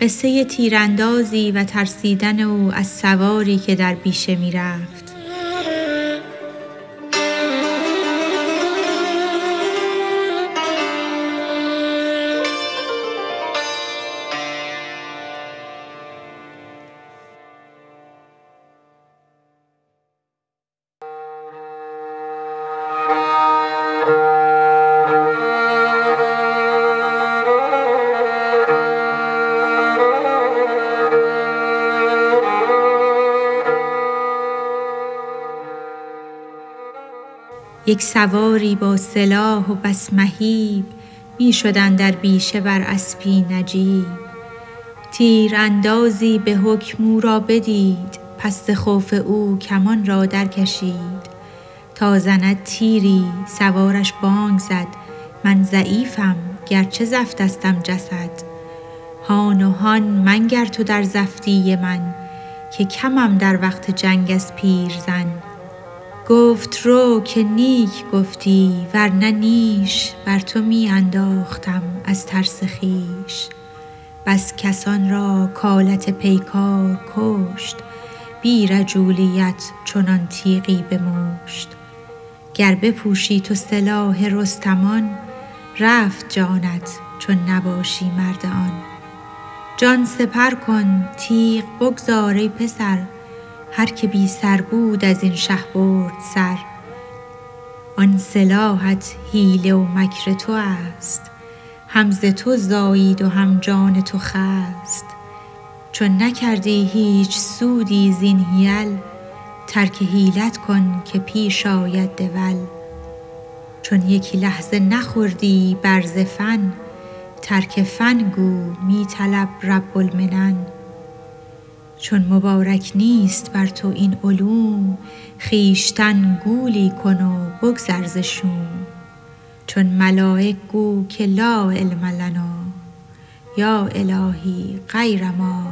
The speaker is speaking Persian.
قصه تیراندازی و ترسیدن او از سواری که در بیشه می‌رفت. یک سواری با سلاح و بس مهیب می در بیشه بر اسپی نجیب. تیراندازی به حکم او را بدید پس خوف او کمان را درکشید تا زند تیری سوارش بانگ زد من ضعیفم گرچه زفتستم جسد. هان و هان منگر تو در زفتی من که کمم در وقت جنگ از پیرزن گفت رو که نیک گفتی ورنه نیش بر تو می انداختم از ترس خویش. بس کسان را کآلت پیکار کشت بی رجولیت چنان تیغی به مشت گر بپوشی تو سلاح رستمان رفت جانت چون نباشی مرد آن. جان سپر کن تیغ بگذار ای پسر هر که بی سر بود از این شه برد سر. آن سلاحت حیله و مکر تو است. هم ز تو زایید و هم جان تو خست. چون نکردی هیچ سودی زین حیل ترک حیلت کن که پیش آید دول. چون یکی لحظه نخوردی بر فن ترک فن گو می طلب رب المنن. چون مبارک نیست بر تو این علوم خویشتن گولی کن و بگذر چون ملایک گو که لا علم لنا یا الهی غیر ما.